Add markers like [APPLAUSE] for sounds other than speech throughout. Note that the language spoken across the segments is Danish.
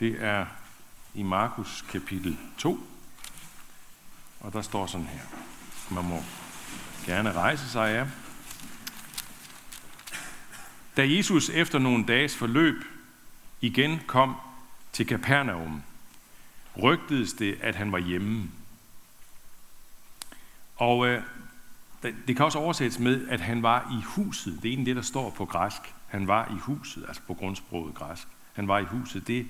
Det er i Markus kapitel 2, og der står sådan her. Man må gerne rejse sig af. Da Jesus efter nogle dages forløb igen kom til Kapernaum, rygtedes det, at han var hjemme. Og øh, det kan også oversættes med, at han var i huset. Det er egentlig det, der står på græsk. Han var i huset, altså på grundsproget græsk. Han var i huset. Det,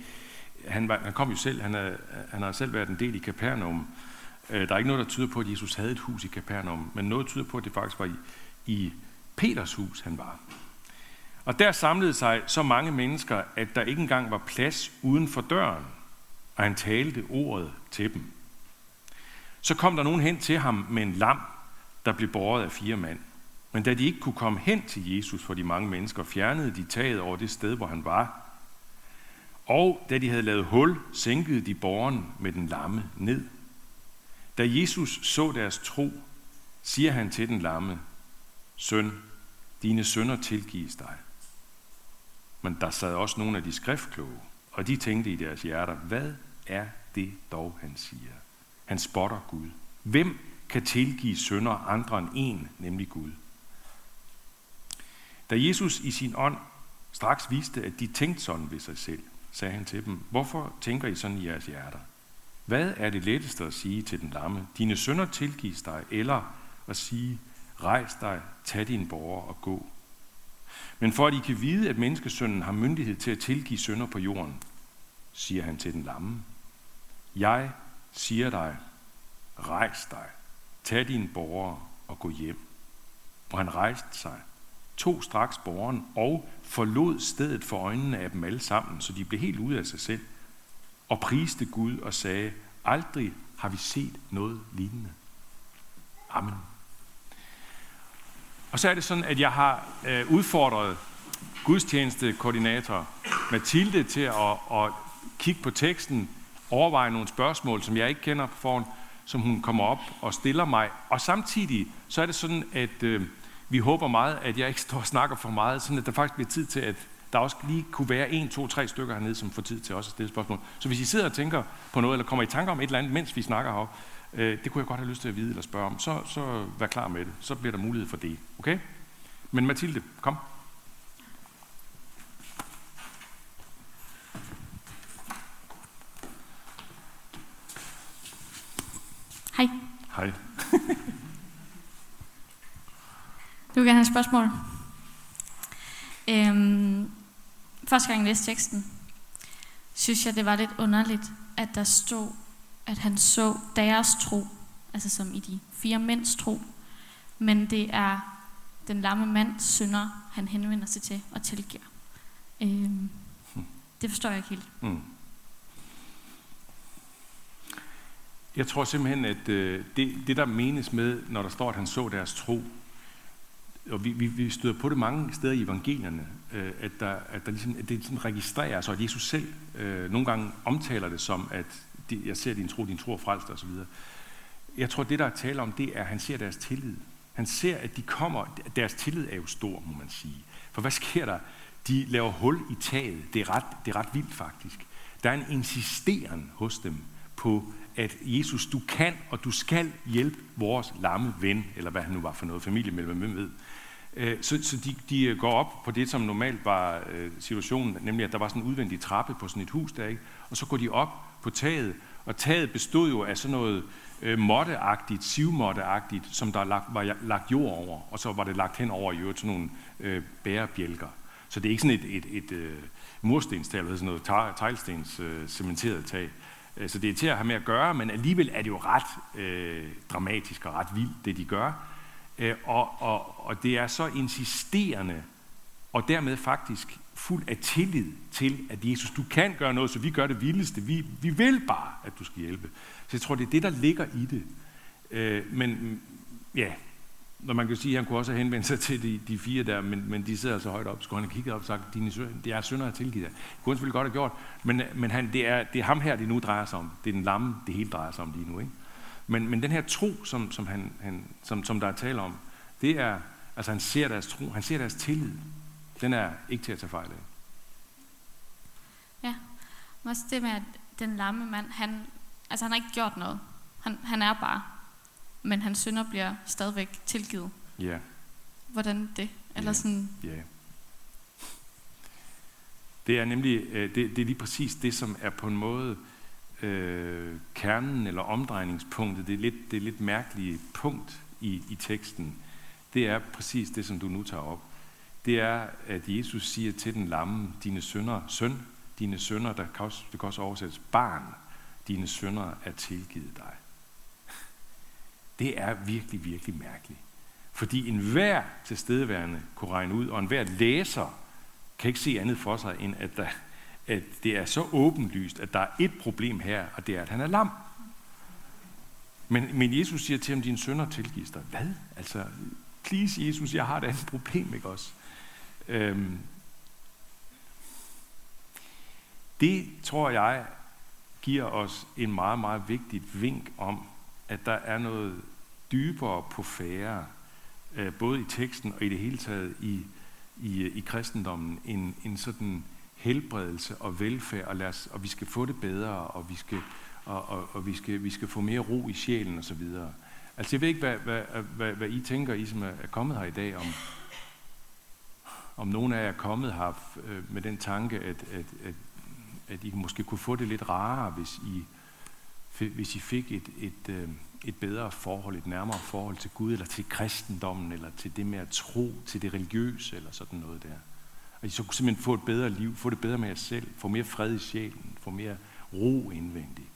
han, var, han kom jo selv, han, er, han har selv været en del i Kapernaum. Øh, der er ikke noget, der tyder på, at Jesus havde et hus i Kapernaum, men noget tyder på, at det faktisk var i, i Peters hus, han var. Og der samlede sig så mange mennesker, at der ikke engang var plads uden for døren, og han talte ordet til dem. Så kom der nogen hen til ham med en lam, der blev båret af fire mand. Men da de ikke kunne komme hen til Jesus for de mange mennesker, fjernede de taget over det sted, hvor han var. Og da de havde lavet hul, sænkede de borgeren med den lamme ned. Da Jesus så deres tro, siger han til den lamme, Søn, dine sønder tilgives dig. Men der sad også nogle af de skriftkloge, og de tænkte i deres hjerter, hvad er det dog, han siger? Han spotter Gud. Hvem kan tilgive sønder andre end en, nemlig Gud? Da Jesus i sin ånd straks viste, at de tænkte sådan ved sig selv, sagde han til dem, hvorfor tænker I sådan i jeres hjerter? Hvad er det letteste at sige til den lamme? Dine sønner tilgives dig, eller at sige, rejs dig, tag din borger og gå. Men for at I kan vide, at menneskesønnen har myndighed til at tilgive sønder på jorden, siger han til den lamme, jeg siger dig, rejs dig, tag din borger og gå hjem. Og han rejste sig, tog straks borgeren og forlod stedet for øjnene af dem alle sammen, så de blev helt ude af sig selv, og priste Gud og sagde, aldrig har vi set noget lignende. Amen. Og så er det sådan, at jeg har øh, udfordret gudstjenestekoordinator Mathilde til at, at kigge på teksten, overveje nogle spørgsmål, som jeg ikke kender på forhånd, som hun kommer op og stiller mig. Og samtidig så er det sådan, at øh, vi håber meget, at jeg ikke står og snakker for meget, sådan at der faktisk bliver tid til, at der også lige kunne være en, to, tre stykker hernede, som får tid til også at stille spørgsmål. Så hvis I sidder og tænker på noget, eller kommer i tanker om et eller andet, mens vi snakker her, øh, det kunne jeg godt have lyst til at vide eller spørge om, så, så vær klar med det. Så bliver der mulighed for det. Okay? Men Mathilde, kom. Hej. Hej. [LAUGHS] Du vil gerne have et spørgsmål. Øhm, første gang jeg læste teksten, synes jeg, det var lidt underligt, at der stod, at han så deres tro, altså som i de fire mænds tro, men det er den lamme mand synder, han henvender sig til og tilgiver. Øhm, det forstår jeg ikke helt. Mm. Jeg tror simpelthen, at øh, det, det, der menes med, når der står, at han så deres tro, og vi, vi, vi støder på det mange steder i evangelierne, øh, at, der, at, der ligesom, at det ligesom registreres, og at Jesus selv øh, nogle gange omtaler det som, at de, jeg ser din tro, din tro er frelst osv. Jeg tror, det der er tale om, det er, at han ser deres tillid. Han ser, at de kommer, deres tillid er jo stor, må man sige. For hvad sker der? De laver hul i taget. Det er ret, det er ret vildt faktisk. Der er en insisteren hos dem på, at Jesus, du kan og du skal hjælpe vores lamme ven, eller hvad han nu var for noget, familiemedlem, hvem ved. Øh, så, så de, de øh, går op på det, som normalt var øh, situationen, nemlig at der var sådan en udvendig trappe på sådan et hus der, ikke? og så går de op på taget, og taget bestod jo af sådan noget øh, måtteagtigt, sivmåtteagtigt, som der lagt, var lagt jord over, og så var det lagt hen over i øvrigt sådan nogle øh, bærebjælker. Så det er ikke sådan et, et, et, et øh, murstenstag, eller sådan noget teglstens øh, cementeret tag. Øh, så det er til at have med at gøre, men alligevel er det jo ret øh, dramatisk og ret vildt, det de gør. Øh, og, og, og det er så insisterende, og dermed faktisk fuld af tillid til, at Jesus, du kan gøre noget, så vi gør det vildeste. Vi, vi vil bare, at du skal hjælpe. Så jeg tror, det er det, der ligger i det. Øh, men ja, når man kan sige, at han kunne også have henvendt sig til de, de fire der, men, men de sidder så højt op, skulle han have kigget op og sagt, dine søn, det er sønner at tilgive dig. Det kunne han selvfølgelig godt have gjort, men, men han, det, er, det er ham her, det nu drejer sig om. Det er den lamme, det hele drejer sig om lige nu. Ikke? Men, men den her tro, som, som, han, han, som, som der er tale om, det er, altså han ser deres tro, han ser deres tillid. Den er ikke til at tage fejl af. Ja, Også det med, at den lamme mand, han, altså han har ikke gjort noget. Han, han er bare. Men hans synder bliver stadigvæk tilgivet. Ja, Hvordan det? Eller Ja. sådan, ja. Det er nemlig, øh, det, det er lige præcis det, som er på en måde øh, kernen eller omdrejningspunktet. Det er lidt, det er lidt mærkelige punkt i, i teksten. Det er præcis det, som du nu tager op. Det er, at Jesus siger til den lamme, dine sønner, søn, dine sønner, der kan også, det kan også oversættes, barn, dine sønner er tilgivet dig. Det er virkelig, virkelig mærkeligt. Fordi enhver tilstedeværende kunne regne ud, og enhver læser kan ikke se andet for sig, end at, der, at det er så åbenlyst, at der er et problem her, og det er, at han er lam. Men, men Jesus siger til ham, dine sønner tilgives dig. Hvad? Altså, please Jesus, jeg har et andet problem, ikke også? Øhm, det tror jeg giver os en meget, meget vigtigt vink om, at der er noget dybere på færre, øh, både i teksten og i det hele taget i, i, i kristendommen, en, en sådan helbredelse og velfærd, og, lad os, og vi skal få det bedre, og vi skal, og, og, og vi skal, vi skal få mere ro i sjælen osv. Altså jeg ved ikke, hvad, hvad, hvad, hvad I tænker, I som er er kommet her i dag, om, om nogen af jer er kommet her øh, med den tanke, at, at, at, at I måske kunne få det lidt rarere, hvis I, hvis I fik et, et, øh, et bedre forhold, et nærmere forhold til Gud, eller til kristendommen, eller til det med at tro, til det religiøse, eller sådan noget der. Og I så kunne simpelthen få et bedre liv, få det bedre med jer selv, få mere fred i sjælen, få mere ro indvendigt.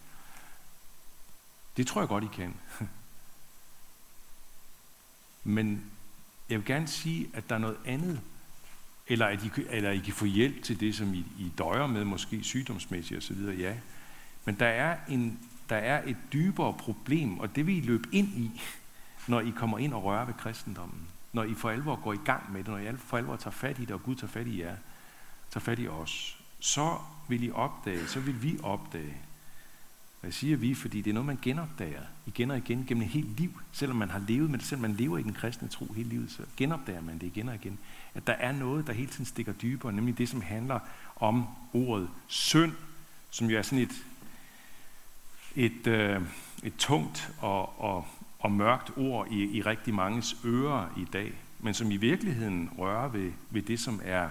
Det tror jeg godt, I kan. [LAUGHS] Men jeg vil gerne sige, at der er noget andet, eller at I, eller I kan få hjælp til det, som I, I døjer med, måske sygdomsmæssigt osv., ja. Men der er, en, der er et dybere problem, og det vil I løbe ind i, når I kommer ind og rører ved kristendommen. Når I for alvor går i gang med det, når I for alvor tager fat i det, og Gud tager fat i jer, tager fat i os, så vil I opdage, så vil vi opdage, og jeg siger vi, fordi det er noget, man genopdager igen og igen gennem et helt liv. Selvom man har levet med det, selvom man lever i den kristne tro hele livet, så genopdager man det igen og igen. At der er noget, der hele tiden stikker dybere, nemlig det, som handler om ordet synd, som jo er sådan et, et, øh, et tungt og, og, og mørkt ord i, i rigtig manges ører i dag, men som i virkeligheden rører ved, ved det, som er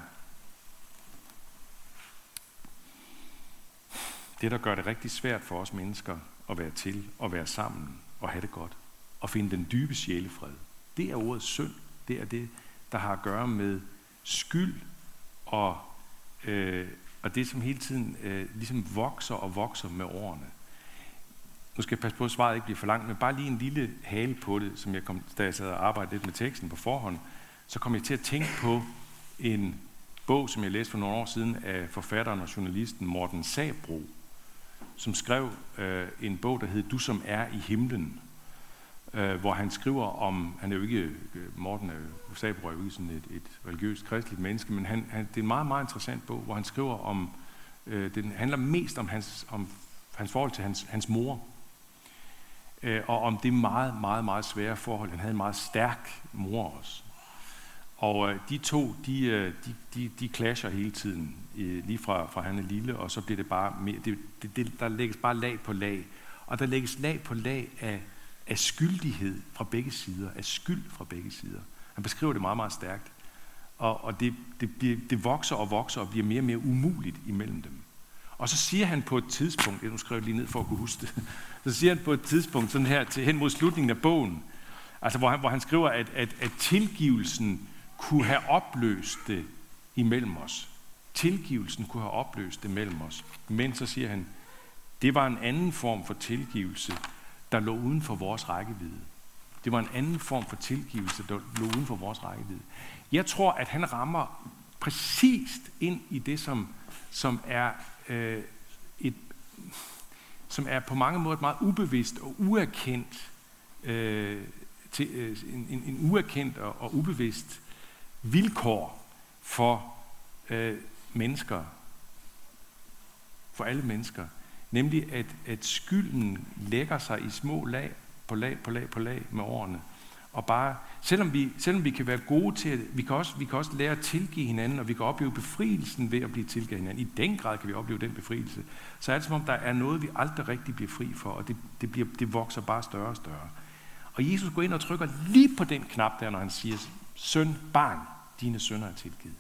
det, der gør det rigtig svært for os mennesker at være til, at være sammen og have det godt, og finde den dybe sjælefred. Det er ordet synd. Det er det, der har at gøre med skyld og, øh, og det, som hele tiden øh, ligesom vokser og vokser med årene. Nu skal jeg passe på, at svaret ikke bliver for langt, men bare lige en lille hale på det, som jeg kom, da jeg sad og arbejdede lidt med teksten på forhånd, så kom jeg til at tænke på en bog, som jeg læste for nogle år siden af forfatteren og journalisten Morten Sabro, som skrev øh, en bog, der hed Du som er i himlen, øh, hvor han skriver om, han er jo ikke, øh, Morten er jo, Sabro er jo ikke sådan et, et religiøst kristligt menneske, men han, han, det er en meget, meget interessant bog, hvor han skriver om, øh, den handler mest om hans, om hans forhold til hans, hans mor, øh, og om det meget, meget, meget svære forhold. Han havde en meget stærk mor også. Og øh, de to, de, øh, de, de, de clasher hele tiden, øh, lige fra, fra han er lille, og så bliver det bare mere, det, det, det, der lægges bare lag på lag. Og der lægges lag på lag af, af skyldighed fra begge sider, af skyld fra begge sider. Han beskriver det meget, meget stærkt. Og, og det, det, bliver, det vokser og vokser og bliver mere og mere umuligt imellem dem. Og så siger han på et tidspunkt, jeg nu skrev lige ned for at kunne huske det, [LAUGHS] så siger han på et tidspunkt sådan her til, hen mod slutningen af bogen, altså hvor han, hvor han skriver, at, at, at tilgivelsen kunne have opløst det imellem os. Tilgivelsen kunne have opløst det mellem os. Men så siger han, det var en anden form for tilgivelse, der lå uden for vores rækkevidde. Det var en anden form for tilgivelse, der lå uden for vores rækkevidde. Jeg tror, at han rammer præcist ind i det, som, som er øh, et, som er på mange måder et meget ubevidst og uerkendt, øh, til, øh, en, en, en uerkendt og, og ubevidst vilkår for øh, mennesker, for alle mennesker, nemlig at, at skylden lægger sig i små lag på lag på lag på lag med årene. Og bare, selvom vi, selvom vi kan være gode til at, vi kan, også, vi kan også lære at tilgive hinanden, og vi kan opleve befrielsen ved at blive tilgivet hinanden. I den grad kan vi opleve den befrielse. Så er det som om, der er noget, vi aldrig rigtig bliver fri for, og det, det, bliver, det vokser bare større og større. Og Jesus går ind og trykker lige på den knap der, når han siger, søn, barn, dine sønner er tilgivet.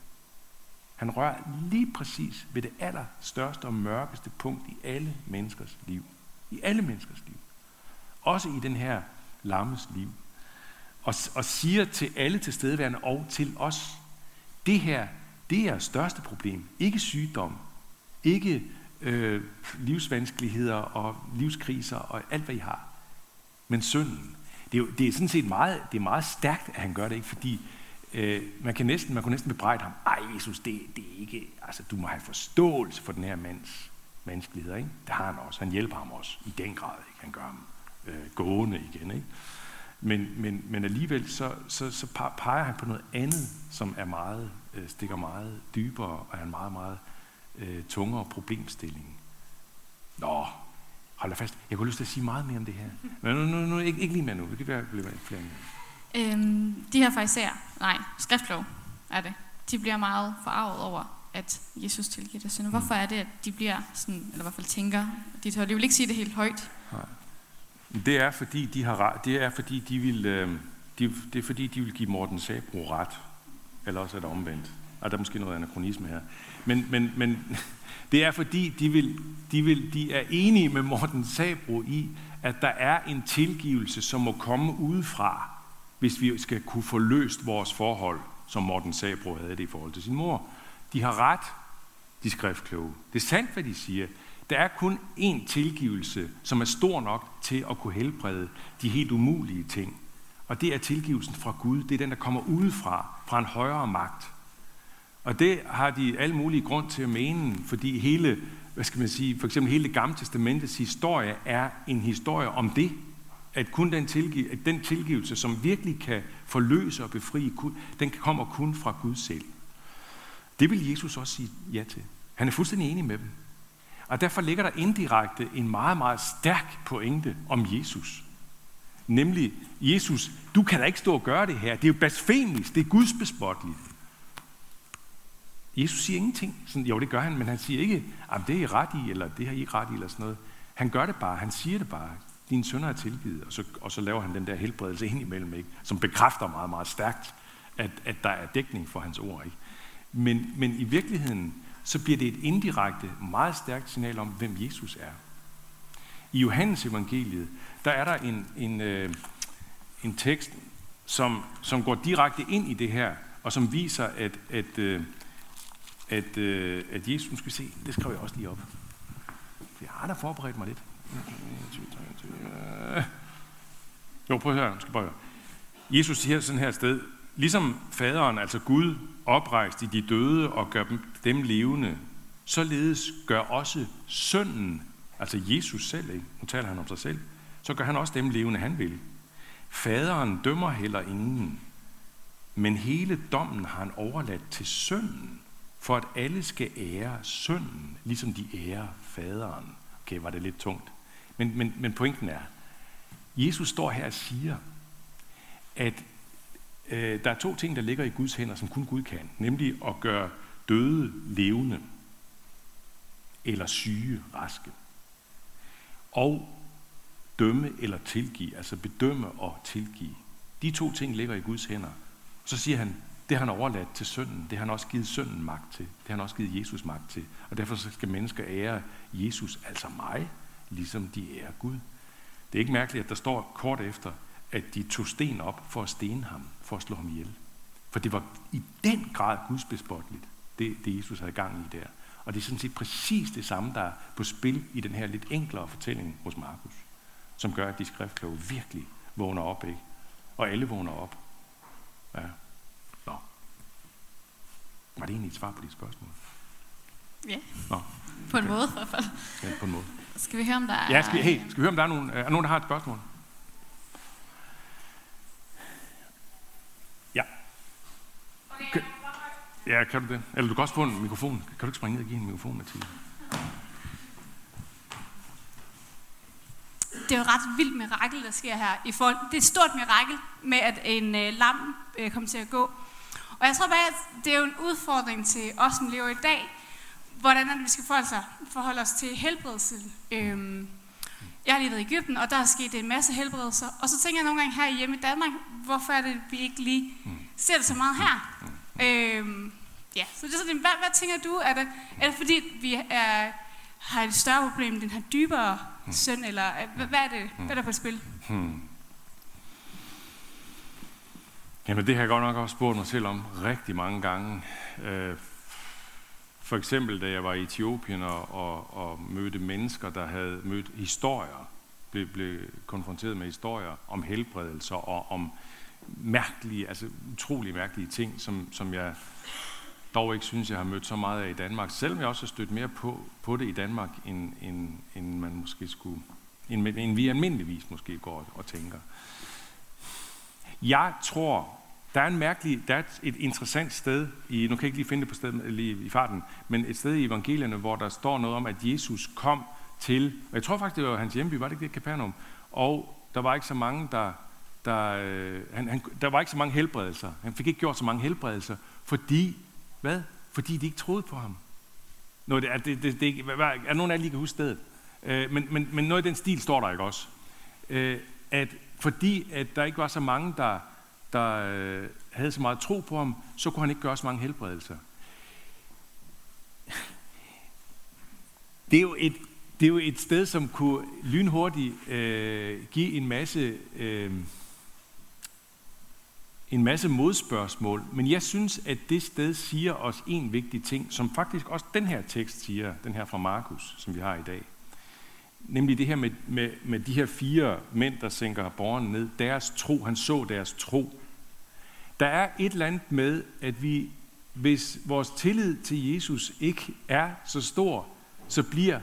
Han rører lige præcis ved det allerstørste og mørkeste punkt i alle menneskers liv. I alle menneskers liv. Også i den her lammes liv. Og, og siger til alle tilstedeværende og til os, det her, det er største problem. Ikke sygdom, ikke øh, livsvanskeligheder og livskriser og alt, hvad I har. Men synden. Det er, jo, det er sådan set meget, det er meget stærkt, at han gør det, ikke? fordi øh, man, kan næsten, man kunne næsten bebrejde ham. Ej, Jesus, det, det er ikke, altså du må have forståelse for den her mands vanskeligheder. Ikke? Det har han også. Han hjælper ham også i den grad. Ikke? Han gør ham øh, gående igen. Ikke? Men, men, men alligevel så, så, så peger han på noget andet, som er meget, øh, stikker meget dybere og er en meget, meget øh, tungere problemstilling. Nå, hold da fast. Jeg kunne lyst til at sige meget mere om det her. Men nu, nu, nu ikke, ikke lige mere nu. Det kan være, blive flere øhm, De her fariserer, nej, skriftlov er det. De bliver meget forarvet over, at Jesus tilgiver deres synder. Hvorfor er det, at de bliver sådan, eller i hvert fald tænker, de tør, de vil ikke sige det helt højt. Nej. Det er fordi, de har det er fordi, de vil, øh, de, det er fordi, de vil give Morten Sabro ret. Eller også er det omvendt. Og der er måske noget anachronisme her. Men, men, men [LAUGHS] det er fordi, de, vil, de, vil, de er enige med Morten Sabro i, at der er en tilgivelse, som må komme udefra, hvis vi skal kunne få løst vores forhold, som Morten Sabro havde det i forhold til sin mor. De har ret, de skriftkloge. Det er sandt, hvad de siger. Der er kun én tilgivelse, som er stor nok til at kunne helbrede de helt umulige ting. Og det er tilgivelsen fra Gud. Det er den, der kommer udefra, fra en højere magt. Og det har de alle mulige grund til at mene, fordi hele, hvad skal man sige, for eksempel hele det gamle testamentets historie er en historie om det, at kun den, tilgiv, at den tilgivelse, som virkelig kan forløse og befri, den kommer kun fra Gud selv. Det vil Jesus også sige ja til. Han er fuldstændig enig med dem. Og derfor ligger der indirekte en meget, meget stærk pointe om Jesus. Nemlig, Jesus, du kan da ikke stå og gøre det her. Det er jo blasfemisk. Det er gudsbespotteligt. Jesus siger ingenting. Sådan, jo, det gør han, men han siger ikke, at det er I ret i, eller det har I ikke ret i, eller sådan noget. Han gør det bare. Han siger det bare. Dine sønner er tilgivet. Og så, og så laver han den der helbredelse ind imellem, ikke? som bekræfter meget, meget stærkt, at, at der er dækning for hans ord. Ikke? Men, men i virkeligheden, så bliver det et indirekte, meget stærkt signal om, hvem Jesus er. I Johannes evangeliet, der er der en, en, øh, en tekst, som, som går direkte ind i det her, og som viser, at, at, øh, at, øh, at Jesus, nu skal se, det skrev jeg også lige op. Jeg har da forberedt mig lidt. Jo, prøv at høre, skal prøve. Jesus siger sådan her sted, ligesom faderen, altså Gud, oprejst i de døde og gør dem levende, således gør også sønnen, altså Jesus selv, ikke? nu taler han om sig selv, så gør han også dem levende, han vil. Faderen dømmer heller ingen, men hele dommen har han overladt til sønnen, for at alle skal ære sønnen, ligesom de ærer faderen. Okay, var det lidt tungt. Men, men, men pointen er, Jesus står her og siger, at øh, der er to ting, der ligger i Guds hænder, som kun Gud kan. Nemlig at gøre døde levende, eller syge raske. Og dømme eller tilgive, altså bedømme og tilgive. De to ting ligger i Guds hænder. Så siger han, det har han overladt til synden. Det har han også givet synden magt til. Det har han også givet Jesus magt til. Og derfor skal mennesker ære Jesus, altså mig, ligesom de ærer Gud. Det er ikke mærkeligt, at der står kort efter, at de tog sten op for at stene ham, for at slå ham ihjel. For det var i den grad gudsbespotteligt, det, det Jesus havde gang i der. Og det er sådan set præcis det samme, der er på spil i den her lidt enklere fortælling hos Markus, som gør, at de skriftkloge virkelig vågner op, ikke? Og alle vågner op. Ja. Nå. Var det egentlig et svar på dit spørgsmål? Ja. Nå. På en okay. måde i hvert fald. Ja, på en måde. Skal vi høre, om der er... Ja, skal vi, hey, skal vi høre, om der er nogen, er nogen, der har et spørgsmål? Kan, Ja, kan du det? Eller du kan også få en mikrofon. Kan du ikke springe ned og give en mikrofon, Mathilde? det er jo et ret vildt mirakel, der sker her. I forhold, det er et stort mirakel med, at en øh, lam øh, kommer til at gå. Og jeg tror bare, at det er jo en udfordring til os, som lever i dag, hvordan er det, vi skal forholde, sig, forholde os til helbredelse. Øhm, jeg har lige været i Ægypten, og der er sket en masse helbredelser. Og så tænker jeg nogle gange her hjemme i Danmark, hvorfor er det, at vi ikke lige ser det så meget her? Øhm, ja, så det er sådan, hvad, hvad tænker du? Er det, er det fordi, vi er, har et større problem, den her dybere søn, eller øh, hvad, hvad er det, hvad er der på spil? Hmm. Jamen det har jeg godt nok også spurgt mig selv om rigtig mange gange. Øh, for eksempel da jeg var i Etiopien og, og, og mødte mennesker, der havde mødt historier, blev, blev konfronteret med historier om helbredelser og om mærkelige, altså utrolig mærkelige ting, som, som jeg dog ikke synes, jeg har mødt så meget af i Danmark, selvom jeg også har stødt mere på, på det i Danmark, end, end, end man måske skulle, end, end vi almindeligvis måske går og tænker. Jeg tror, der er en mærkelig, der er et interessant sted, i, nu kan jeg ikke lige finde det på stedet lige i farten, men et sted i evangelierne, hvor der står noget om, at Jesus kom til, og jeg tror faktisk, det var hans hjemby, var det ikke det, Capernaum? Og der var ikke så mange, der, der, øh, han, han, der var ikke så mange helbredelser. Han fik ikke gjort så mange helbredelser, fordi, hvad? Fordi de ikke troede på ham. Nå, det, er, det, det, det, er, er nogen af jer lige kan huske stedet? Øh, men, men, men noget i den stil står der ikke også. Øh, at fordi at der ikke var så mange, der, der øh, havde så meget tro på ham, så kunne han ikke gøre så mange helbredelser. [LAUGHS] Det er jo et, det er jo et sted, som kunne lynhurtigt øh, give en masse, øh, en masse modspørgsmål, men jeg synes, at det sted siger os en vigtig ting, som faktisk også den her tekst siger, den her fra Markus, som vi har i dag. Nemlig det her med, med, med de her fire mænd, der sænker borgerne ned. Deres tro, han så deres tro. Der er et eller andet med, at vi, hvis vores tillid til Jesus ikke er så stor, så bliver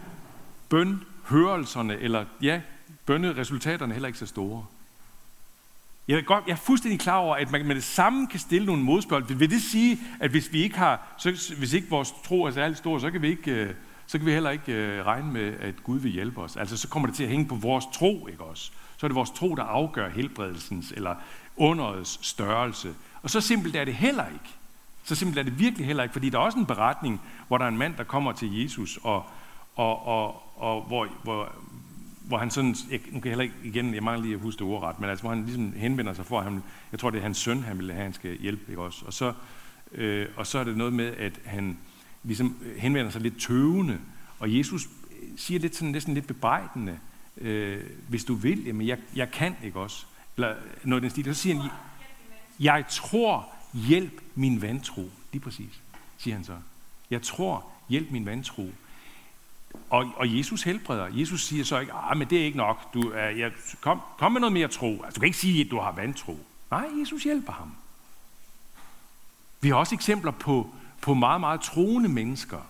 bønhørelserne, eller ja, bønneresultaterne heller ikke så store. Jeg er, godt, jeg er fuldstændig klar over, at man med det samme kan stille nogle modspørgsmål. Vil det sige, at hvis vi ikke har, så, hvis ikke vores tro er særlig stor, så kan vi ikke, øh, så kan vi heller ikke øh, regne med, at Gud vil hjælpe os. Altså, så kommer det til at hænge på vores tro, ikke også? Så er det vores tro, der afgør helbredelsens eller underets størrelse. Og så simpelt er det heller ikke. Så simpelt er det virkelig heller ikke, fordi der er også en beretning, hvor der er en mand, der kommer til Jesus, og, og, og, og hvor, hvor, hvor han sådan, jeg, nu kan jeg heller ikke igen, jeg mangler lige at huske det ordret, men altså, hvor han ligesom henvender sig for, at han, jeg tror, det er hans søn, han vil have, han skal hjælpe, ikke også? Og så, øh, og så er det noget med, at han ligesom øh, henvender sig lidt tøvende, og Jesus øh, siger lidt sådan, næsten lidt bebrejdende, øh, hvis du vil, jamen jeg, jeg kan, ikke også? Eller øh, noget den stil. Så siger han, jeg tror, hjælp min vantro. Lige præcis, siger han så. Jeg tror, hjælp min vantro. Og, og Jesus helbreder. Jesus siger så ikke, ah, men det er ikke nok. Du, uh, jeg, kom, kom med noget mere tro. Altså, du kan ikke sige, at du har vantro. Nej, Jesus hjælper ham. Vi har også eksempler på, på meget, meget troende mennesker,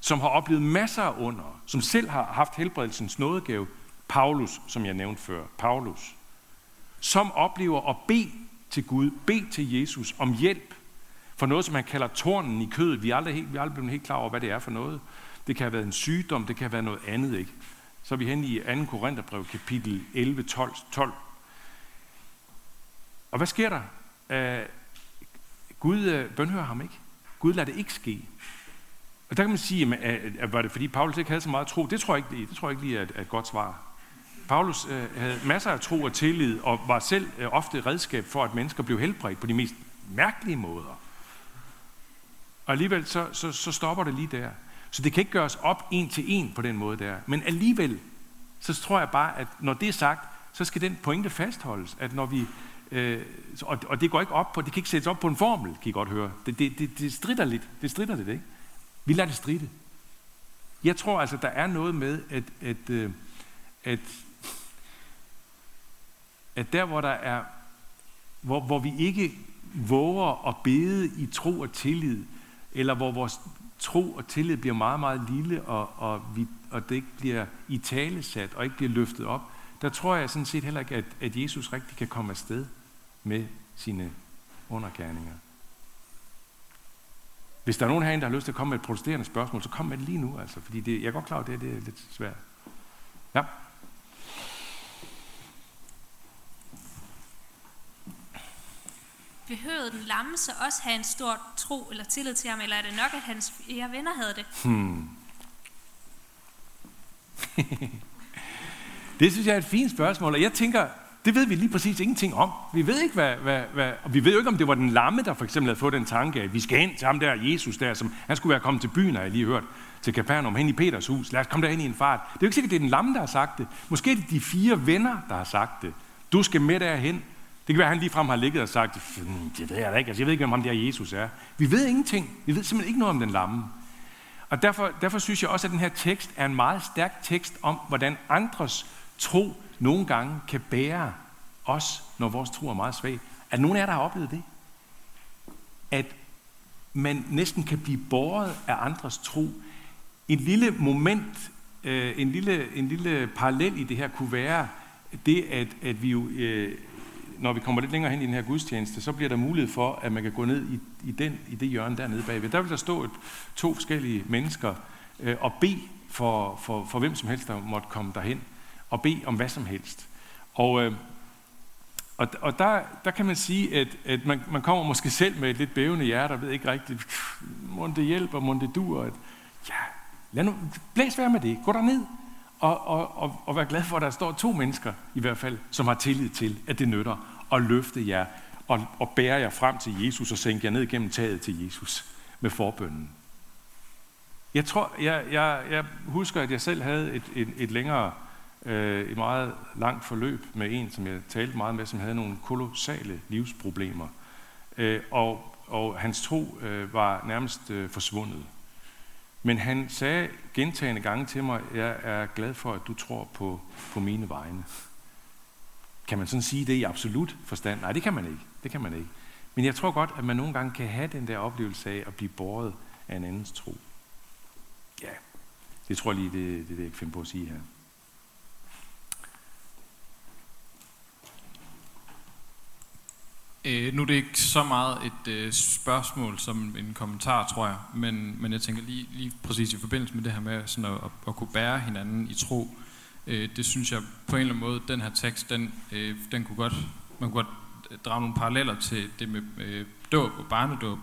som har oplevet masser af under, som selv har haft helbredelsens nådegave. Paulus, som jeg nævnte før. Paulus. Som oplever at bede til Gud, bede til Jesus om hjælp for noget, som han kalder tornen i kødet. Vi er aldrig, helt, vi er aldrig blevet helt klar over, hvad det er for noget. Det kan have været en sygdom, det kan have været noget andet. Ikke? Så er vi hen i 2. Korintherbrev, kapitel 11, 12, 12. Og hvad sker der? Uh, Gud uh, bønhører ham ikke. Gud lader det ikke ske. Og der kan man sige, at, at var det fordi Paulus ikke havde så meget tro? Det tror jeg ikke, det tror jeg ikke lige er et godt svar. Paulus øh, havde masser af tro og tillid, og var selv øh, ofte redskab for, at mennesker blev helbredt på de mest mærkelige måder. Og alligevel så, så, så stopper det lige der. Så det kan ikke gøres op en til en på den måde der. Men alligevel, så tror jeg bare, at når det er sagt, så skal den pointe fastholdes, at når vi, øh, og, og det går ikke op på, det kan ikke sættes op på en formel, kan I godt høre. Det, det, det, det strider lidt, det strider lidt, ikke? Vi lader det stride. Jeg tror altså, der er noget med, at, at, øh, at, at der, hvor der er, hvor, hvor vi ikke våger at bede i tro og tillid, eller hvor vores tro og tillid bliver meget, meget lille, og, og, vi, og det ikke bliver i tale sat, og ikke bliver løftet op, der tror jeg sådan set heller ikke, at, at Jesus rigtig kan komme afsted med sine undergærninger. Hvis der er nogen herinde, der har lyst til at komme med et protesterende spørgsmål, så kom med det lige nu, altså, fordi det, jeg er godt klar over, at det, det er lidt svært. Ja. Behøvede den lamme så også have en stor tro eller tillid til ham, eller er det nok, at hans flere venner havde det? Hmm. [LAUGHS] det synes jeg er et fint spørgsmål, og jeg tænker, det ved vi lige præcis ingenting om. Vi ved ikke, hvad, hvad, hvad, og vi ved jo ikke, om det var den lamme, der for eksempel havde fået den tanke, at vi skal hen til ham der, Jesus der, som han skulle være kommet til byen, har jeg lige hørt, til Kapernaum, hen i Peters hus. Lad os komme derhen i en fart. Det er jo ikke sikkert, det er den lamme, der har sagt det. Måske er det de fire venner, der har sagt det. Du skal med derhen. Det kan være, at han ligefrem har ligget og sagt, det ved jeg da ikke. Altså, jeg ved ikke, hvem ham der Jesus er. Vi ved ingenting. Vi ved simpelthen ikke noget om den lamme. Og derfor, derfor synes jeg også, at den her tekst er en meget stærk tekst om, hvordan andres tro nogle gange kan bære os, når vores tro er meget svag. At nogen af jer, der har oplevet det? At man næsten kan blive båret af andres tro. En lille moment, øh, en, lille, en lille parallel i det her kunne være det, at, at vi jo, øh, når vi kommer lidt længere hen i den her gudstjeneste, så bliver der mulighed for, at man kan gå ned i, i, den, i det hjørne dernede bagved. Der vil der stå et, to forskellige mennesker øh, og bede for, for, for hvem som helst, der måtte komme derhen, og bede om hvad som helst. Og, øh, og, og der, der kan man sige, at, at man, man kommer måske selv med et lidt bævende hjerte, og ved ikke rigtigt, må det hjælper, må det dur, at, ja, lad nu, blæs være med det, gå der ned og, og, og, og vær glad for, at der står to mennesker i hvert fald, som har tillid til, at det nytter, at løfte jer, og, og bære jer frem til Jesus, og sænke jer ned gennem taget til Jesus med forbønnen. Jeg tror, jeg, jeg, jeg husker, at jeg selv havde et, et, et længere øh, et meget langt forløb med en, som jeg talte meget med, som havde nogle kolossale livsproblemer. Øh, og, og hans tro øh, var nærmest øh, forsvundet. Men han sagde gentagende gange til mig, jeg er glad for, at du tror på, på mine vegne. Kan man sådan sige det i absolut forstand? Nej, det kan man ikke. Det kan man ikke. Men jeg tror godt, at man nogle gange kan have den der oplevelse af at blive båret af en andens tro. Ja, det tror jeg lige, det, det, det jeg kan finde på at sige her. Øh, nu er det ikke så meget et øh, spørgsmål som en kommentar, tror jeg, men, men jeg tænker lige, lige præcis i forbindelse med det her med sådan at, at, at kunne bære hinanden i tro, øh, det synes jeg på en eller anden måde, den her tekst, den, øh, den kunne godt, man kunne godt drage nogle paralleller til det med øh, dåb og barnedåb,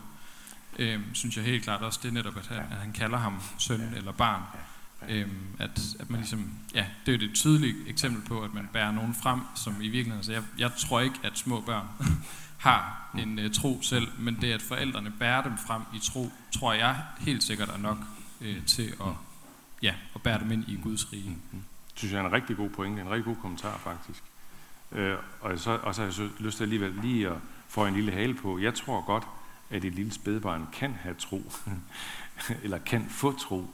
øh, synes jeg helt klart også, det er netop, at han, at han kalder ham søn eller barn. Øhm, at, at man ligesom, ja, det er jo et tydeligt eksempel på, at man bærer nogen frem, som i virkeligheden, altså jeg, jeg tror ikke, at små børn har en øh, tro selv, men det at forældrene bærer dem frem i tro, tror jeg helt sikkert er nok øh, til at, ja, at bære dem ind i Guds rige. Mm-hmm. Det synes jeg er en rigtig god pointe, en rigtig god kommentar faktisk. Øh, og så, og så har jeg så lyst til alligevel lige at få en lille hale på. Jeg tror godt, at et lille spædbarn kan have tro, [LAUGHS] eller kan få tro.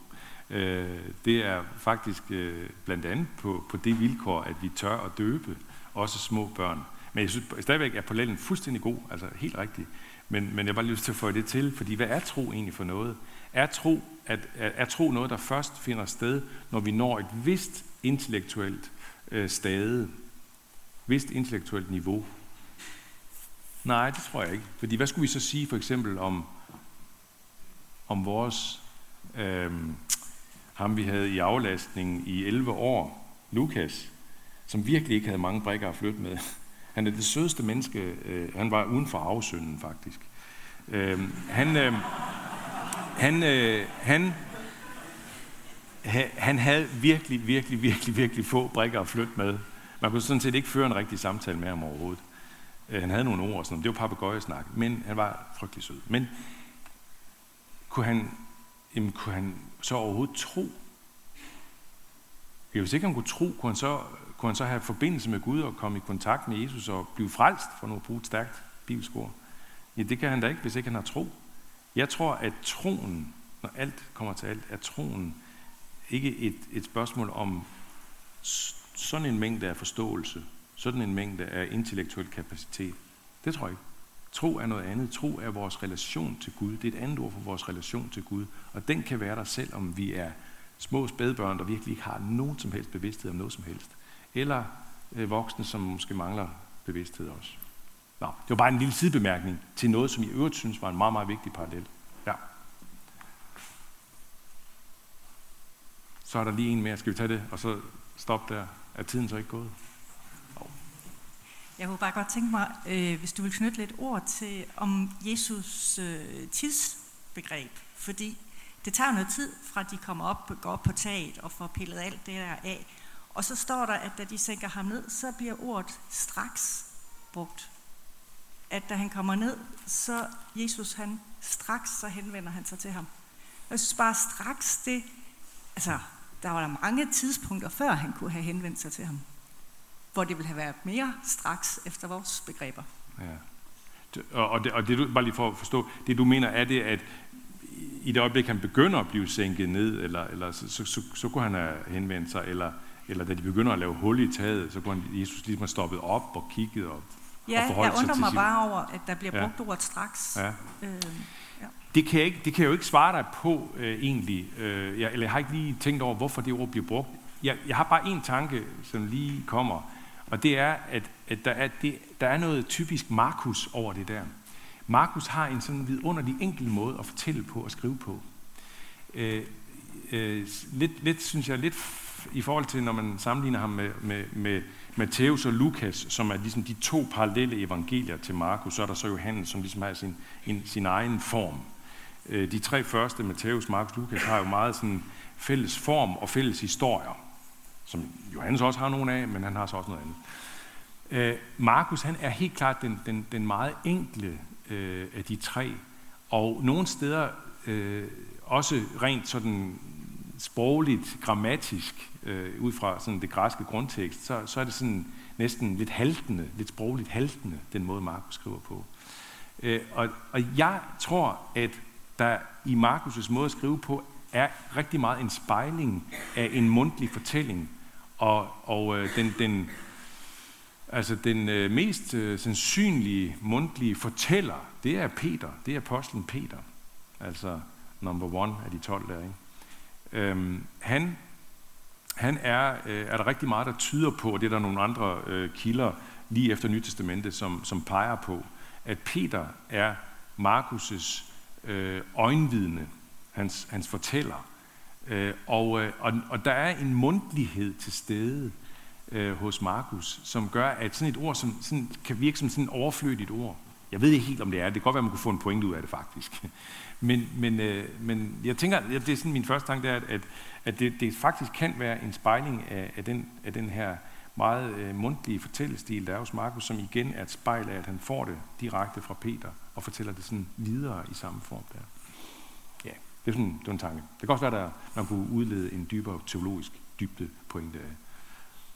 Øh, det er faktisk øh, blandt andet på, på det vilkår, at vi tør at døbe også små børn. Men jeg synes stadigvæk, at parallellen fuldstændig god, altså helt rigtig. Men, men jeg har bare lyst til at få det til, fordi hvad er tro egentlig for noget? Er tro, at, er, er tro noget, der først finder sted, når vi når et vist intellektuelt øh, stade, vist intellektuelt niveau? Nej, det tror jeg ikke. Fordi hvad skulle vi så sige for eksempel om, om vores, øh, ham vi havde i aflastning i 11 år, Lukas, som virkelig ikke havde mange brækker at flytte med. Han er det sødeste menneske. Øh, han var uden for afsønden, faktisk. Øh, han, øh, han, øh, han, ha, han havde virkelig, virkelig, virkelig, virkelig få brikker at flytte med. Man kunne sådan set ikke føre en rigtig samtale med ham overhovedet. Øh, han havde nogle ord og sådan Det var papegøjesnak, men han var frygtelig sød. Men kunne han, jamen, kunne han så overhovedet tro? Ja, hvis ikke han kunne tro, kunne han så kunne han så have forbindelse med Gud og komme i kontakt med Jesus og blive frelst, for nu at bruge et stærkt bibelsk ord? Ja, det kan han da ikke, hvis ikke han har tro. Jeg tror, at troen, når alt kommer til alt, er troen ikke et, et spørgsmål om sådan en mængde af forståelse, sådan en mængde af intellektuel kapacitet. Det tror jeg ikke. Tro er noget andet. Tro er vores relation til Gud. Det er et andet ord for vores relation til Gud. Og den kan være der selvom vi er små spædbørn, der virkelig ikke har nogen som helst bevidsthed om noget som helst eller øh, voksne, som måske mangler bevidsthed også. Nå, det var bare en lille sidebemærkning til noget, som I øvrigt synes var en meget, meget vigtig parallel. Ja. Så er der lige en mere. Skal vi tage det, og så stoppe der? Er tiden så ikke gået? Jeg kunne bare godt tænke mig, øh, hvis du vil knytte lidt ord til om Jesus øh, tidsbegreb. Fordi det tager noget tid, fra de kommer op, går op på taget og får pillet alt det der af. Og så står der, at da de sænker ham ned, så bliver ordet straks brugt. At da han kommer ned, så Jesus han straks, så henvender han sig til ham. Jeg synes bare straks det, altså der var der mange tidspunkter før han kunne have henvendt sig til ham hvor det ville have været mere straks efter vores begreber. Ja. Og det, og det du, bare lige for at forstå, det du mener er det, at i det øjeblik, han begynder at blive sænket ned, eller, eller så, så, så, så kunne han have henvendt sig, eller, eller da de begynder at lave hul i taget, så kunne han, Jesus ligesom stoppet op og kigget op. Ja, og jeg undrer mig sin... bare over, at der bliver brugt ja. ordet straks. Ja. Øh, ja. Det, kan jeg ikke, det kan jeg jo ikke svare dig på øh, egentlig. Øh, jeg, eller jeg har ikke lige tænkt over, hvorfor det ord bliver brugt. Jeg, jeg har bare en tanke, som lige kommer. Og det er, at, at der, er, det, der er noget typisk Markus over det der. Markus har en sådan vidunderlig enkel måde at fortælle på og skrive på. Øh, øh, lidt, lidt, synes jeg, lidt i forhold til, når man sammenligner ham med, med, med Matthæus og Lukas, som er ligesom de to parallelle evangelier til Markus, så er der så Johannes, som ligesom har sin, en, sin egen form. Øh, de tre første, Matthæus, Markus og Lukas, har jo meget sådan fælles form og fælles historier som Johannes også har nogle af, men han har så også noget andet. Øh, Markus, han er helt klart den, den, den meget enkle øh, af de tre, og nogle steder øh, også rent sådan sprogligt, grammatisk, øh, ud fra sådan det græske grundtekst, så, så er det sådan næsten lidt haltende, lidt sprogligt haltende, den måde Markus skriver på. Øh, og, og jeg tror, at der i Markus' måde at skrive på, er rigtig meget en spejling af en mundtlig fortælling. Og, og øh, den, den, altså den øh, mest øh, sandsynlige mundtlige fortæller, det er Peter. Det er apostlen Peter. Altså number one af de 12 der. Ikke? Øhm, han, han er, øh, er der rigtig meget, der tyder på, og det er der nogle andre øh, kilder lige efter Nytestamentet, som, som peger på, at Peter er Markus' øh, øjenvidne hans, hans fortæller. Øh, og, øh, og, og der er en mundtlighed til stede øh, hos Markus, som gør, at sådan et ord som, sådan, kan virke som sådan et overflødigt ord. Jeg ved ikke helt, om det er. Det kan godt være, man kunne få en pointe ud af det, faktisk. Men, men, øh, men jeg tænker, det er sådan min første tanke, det er, at, at det, det faktisk kan være en spejling af, af, den, af den her meget øh, mundtlige fortællestil, der er hos Markus, som igen er et spejl af, at han får det direkte fra Peter, og fortæller det sådan videre i samme form der. Ja, Det er sådan det er en tanke. Det kan også være, at man kunne udlede en dybere teologisk dybde pointe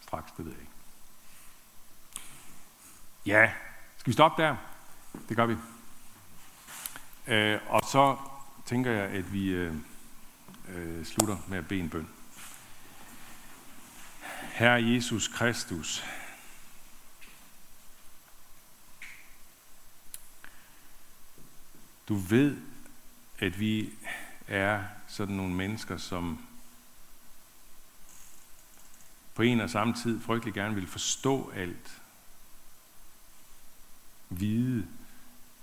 straks, det ved jeg ikke. Ja, skal vi stoppe der? Det gør vi. Øh, og så tænker jeg, at vi øh, øh, slutter med at bede en bøn. Herre Jesus Kristus, du ved, at vi er sådan nogle mennesker, som på en og samme tid frygtelig gerne vil forstå alt, vide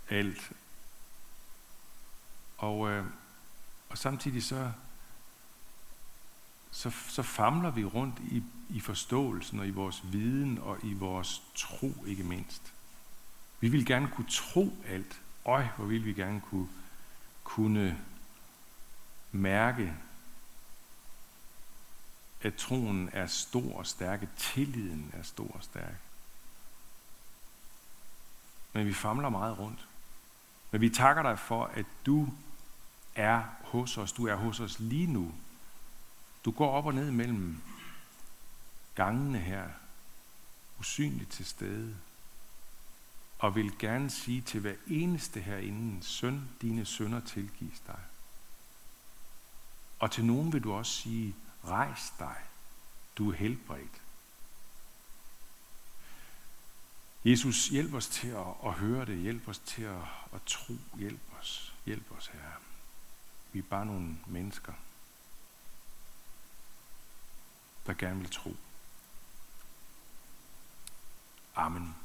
alt, og, øh, og samtidig så, så, så famler vi rundt i, i forståelsen og i vores viden og i vores tro ikke mindst. Vi vil gerne kunne tro alt. Øj, hvor vil vi gerne kunne, kunne mærke, at troen er stor og stærk, at tilliden er stor og stærk. Men vi famler meget rundt. Men vi takker dig for, at du er hos os. Du er hos os lige nu. Du går op og ned mellem gangene her, usynligt til stede, og vil gerne sige til hver eneste herinde, søn, dine sønder tilgives dig. Og til nogen vil du også sige, rejs dig, du er helbredt. Jesus, hjælp os til at, at høre det, hjælp os til at, at tro, hjælp os, hjælp os, Herre. Vi er bare nogle mennesker, der gerne vil tro. Amen.